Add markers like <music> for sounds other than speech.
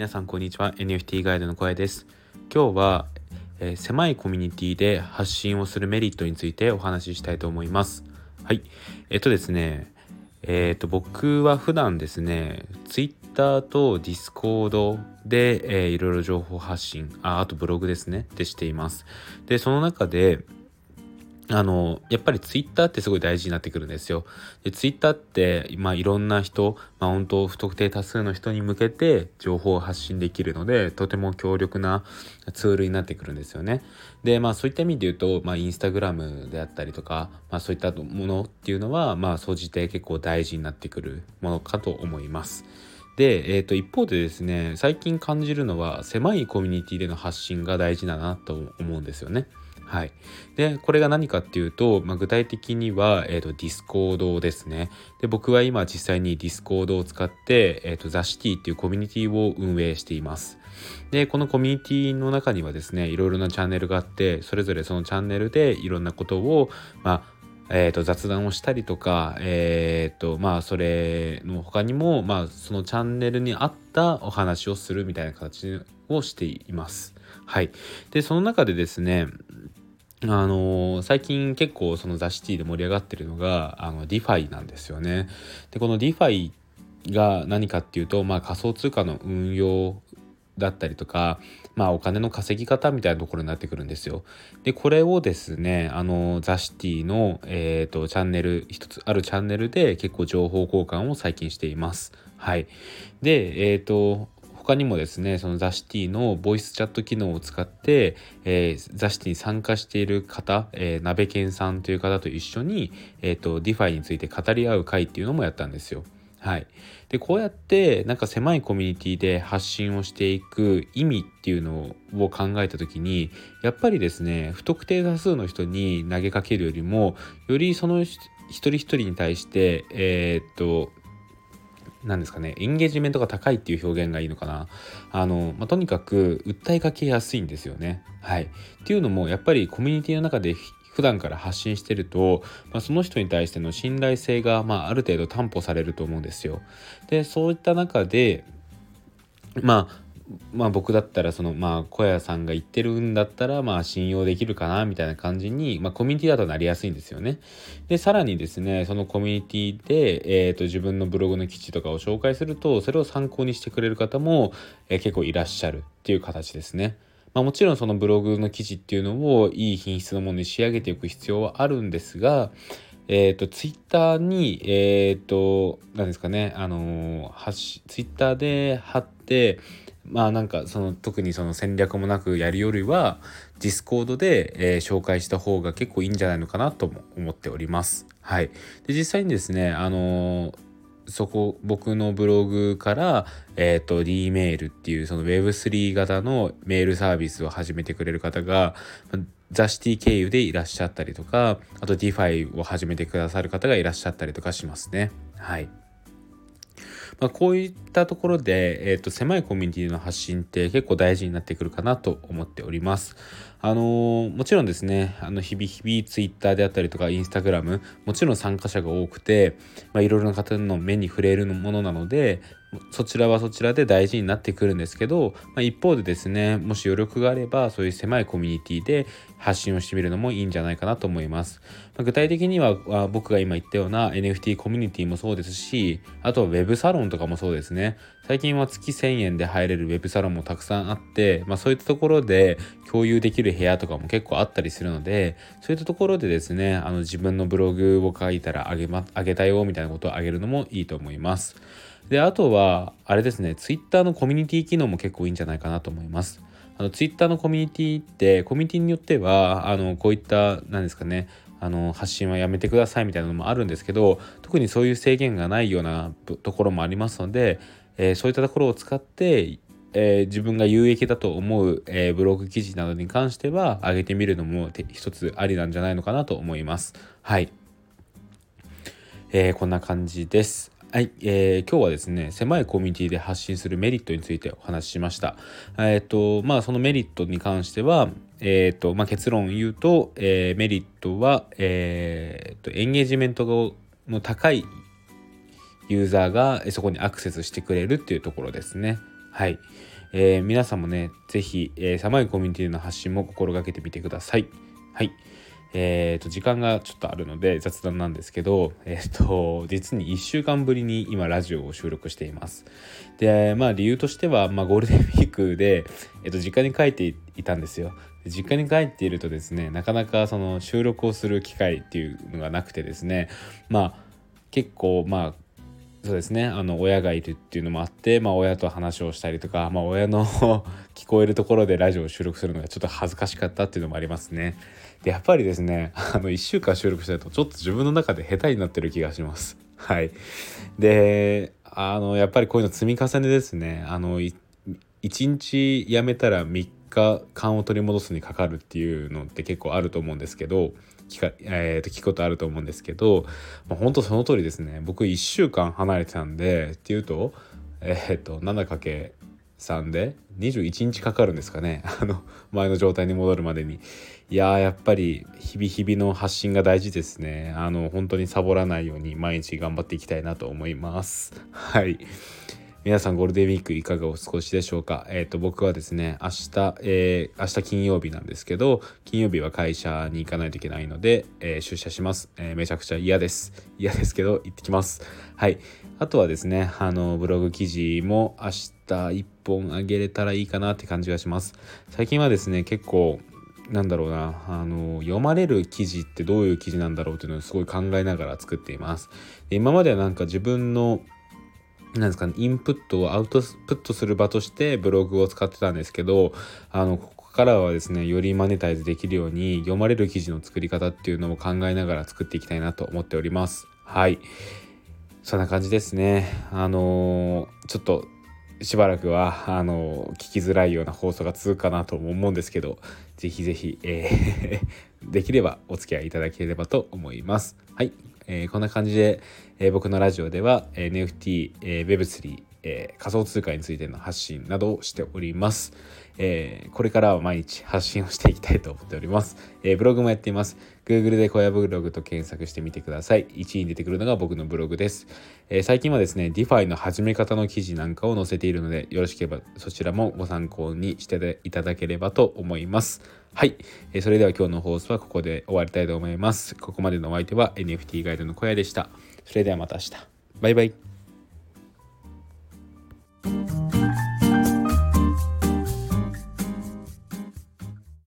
皆さんこんにちは。NFT ガイドの声です。今日は、えー、狭いコミュニティで発信をするメリットについてお話ししたいと思います。はい。えっとですねえっ、と僕は普段ですね Twitter と Discord で、えー、いろいろ情報発信ああとブログですねでしています。でその中であの、やっぱりツイッターってすごい大事になってくるんですよ。で、ツイッターって、まあいろんな人、まあ本当不特定多数の人に向けて情報を発信できるので、とても強力なツールになってくるんですよね。で、まあそういった意味で言うと、まあインスタグラムであったりとか、まあそういったものっていうのは、まあ総じて結構大事になってくるものかと思います。で、えー、と一方でですね最近感じるのは狭いコミュニティでの発信が大事だなと思うんですよね。はい。で、これが何かっていうと、まあ、具体的には、え、ー、と、 Discordですね。で、僕は今実際に Discordを使って、えっ、ー、と、ザ・シティっていうコミュニティを運営しています。で、このコミュニティの中にはですね、いろいろなチャンネルがあって、それぞれそのチャンネルでいろんなことを、まあ、えーと、雑談をしたりとか、えーとまあ、それの他にも、まあ、そのチャンネルに合ったお話をするみたいな形をしています。はい、でその中でですねあの、最近結構そのザ・シティで盛り上がってるのがあの DeFi なんですよね。でこの DeFiが何かっていうと、まあ、仮想通貨の運用だったりとか、まあ、お金の稼ぎ方みたいなところになってくるんですよ。でこれをですねあのザ・シティの、えーと、チャンネル一つあるチャンネルで結構情報交換を最近しています。はい、でえ、ー、と他にもですねそのザシティのボイスチャット機能を使って、えー、ザシティに参加している方、えー、鍋健さんという方と一緒に、えーと、 DeFi について語り合う会っていうのもやったんですよ。はい、でこうやってなんか狭いコミュニティで発信をしていく意味っていうのを考えた時にやっぱりですね不特定多数の人に投げかけるよりもよりその一人一人に対してえっ、と何ですかねエンゲージメントが高いっていう表現がいいのかなあの、まあ、とにかく訴えかけやすいんですよね。はい、っていうのもやっぱりコミュニティの中で普段から発信してると、まあ、その人に対しての信頼性が、まあ、ある程度担保されると思うんですよ。でそういった中でまあまあ僕だったらそのまあ小屋さんが言ってるんだったらまあ信用できるかなみたいな感じに、まあ、コミュニティだとなりやすいんですよね。でさらにですねそのコミュニティで、えーと、自分のブログの記事とかを紹介するとそれを参考にしてくれる方も、え、結構いらっしゃるっていう形ですね。まあ、もちろんそのブログの記事っていうのをいい品質のものに仕上げていく必要はあるんですがえっ、ー、と、ツイッターに、えっ、ー、と、何ですかね、あの、ツイッターで貼って、まあなんかその特にその戦略もなくやるよりは Discordで、えー、紹介した方が結構いいんじゃないのかなとも思っております。はい。で実際にですねあのー、そこ僕のブログから、えーと、D メールっていうその Web3 型のメールサービスを始めてくれる方がザシティ経由でいらっしゃったりとかあと DeFi を始めてくださる方がいらっしゃったりとかしますね。はい。まあ、こういったところで、えーと、狭いコミュニティの発信って結構大事になってくるかなと思っております。あの、もちろんですね、あの日々日々 Twitter であったりとか Instagram、もちろん参加者が多くて、まあ、いろいろな方の目に触れるものなので、そちらはそちらで大事になってくるんですけど、まあ、一方でですねもし余力があればそういう狭いコミュニティで発信をしてみるのもいいんじゃないかなと思います、まあ、具体的には僕が今言ったような NFT コミュニティもそうですしあとは Web サロンとかもそうですね。最近は月1000円で入れる Web サロンもたくさんあって、まあ、そういったところで共有できる部屋とかも結構あったりするのでそういったところでですねあの自分のブログを書いたらあげ,、ま、あげたよみたいなことをあげるのもいいと思いますで、あとは、あれですね、Twitter のコミュニティ機能も結構いいんじゃないかなと思います。あの、Twitter のコミュニティって、コミュニティによっては、あの、こういった、何ですかね、あの発信はやめてくださいみたいなのもあるんですけど特にそういう制限がないようなところもありますので、えー、そういったところを使って、えー、自分が有益だと思う、えー、ブログ記事などに関しては上げてみるのも一つありなんじゃないのかなと思います。はい、えこんな感じです。はい、えー、今日はですね狭いコミュニティで発信するメリットについてお話ししました。えっ、ー、とまあそのメリットに関してはえっ、ー、とまあ結論を言うと、えー、メリットはえー、とエンゲージメントの高いユーザーがそこにアクセスしてくれるっていうところですね。はい。えー、皆さんもね、是非、えー、狭いコミュニティの発信も心がけてみてください。はい。えーと、時間がちょっとあるので雑談なんですけど、えーと、実に1週間ぶりに今ラジオを収録しています。でまあ理由としては、まあ、ゴールデンウィークで、えーと、実家に帰っていたんですよ。実家に帰っているとですねなかなかその収録をする機会っていうのがなくてですねまあ結構まあそうですねあの親がいるっていうのもあって、まあ、親と話をしたりとか、まあ、親の <laughs> 聞こえるところでラジオを収録するのがちょっと恥ずかしかったっていうのもありますね。でやっぱりですねあの1週間収録したいとちょっと自分の中で下手になってる気がします。<laughs> はい、であのやっぱりこういうの積み重ねですね。あの1日やめたら3日勘を取り戻すにかかるっていうのって結構あると思うんですけど聞か、えー、と聞くことあると思うんですけど、まあ、本当その通りですね。僕1週間離れてたんでっていうとえっ、ー、と 7×3 で21日かかるんですかね。<laughs> あの前の状態に戻るまでに。いややっぱり日々日々の発信が大事ですね。あの本当にサボらないように毎日頑張っていきたいなと思います。はい。皆さんゴールデンウィークいかがお過ごしでしょうか？えっ、ー、と僕はですね明日、えー、明日金曜日なんですけど金曜日は会社に行かないといけないので、えー、出社します、えめちゃくちゃ嫌です。嫌ですけど行ってきます。はい。あとはですねあのブログ記事も明日1本あげれたらいいかなって感じがします。最近はですね結構なんだろうなあの読まれる記事ってどういう記事なんだろうっていうのをすごい考えながら作っています。で今まではなんか自分のなんですかね、インプットをアウトプットする場としてブログを使ってたんですけど、あの、ここからはですね、よりマネタイズできるように読まれる記事の作り方っていうのを考えながら作っていきたいなと思っております。はい。そんな感じですね。あのー、ちょっとしばらくはあの聞きづらいような放送が続くかなとも思うんですけどぜひぜひ、えー、<laughs> できればお付き合いいただければと思います。はい、えー、こんな感じで、えー、僕のラジオでは NFT、えー、Web3、えー、仮想通貨についての発信などをしております。えー、これからは毎日発信をしていきたいと思っております。えー、ブログもやっています。Google で小屋ブログと検索してみてください。1位に出てくるのが僕のブログです。えー、最近はですね、DeFi の始め方の記事なんかを載せているので、よろしければそちらもご参考にしていただければと思います。はい、えそれでは今日の放送はここで終わりたいと思います。ここまでのお相手は NFT ガイドの小屋でした。それではまた明日。バイバイ。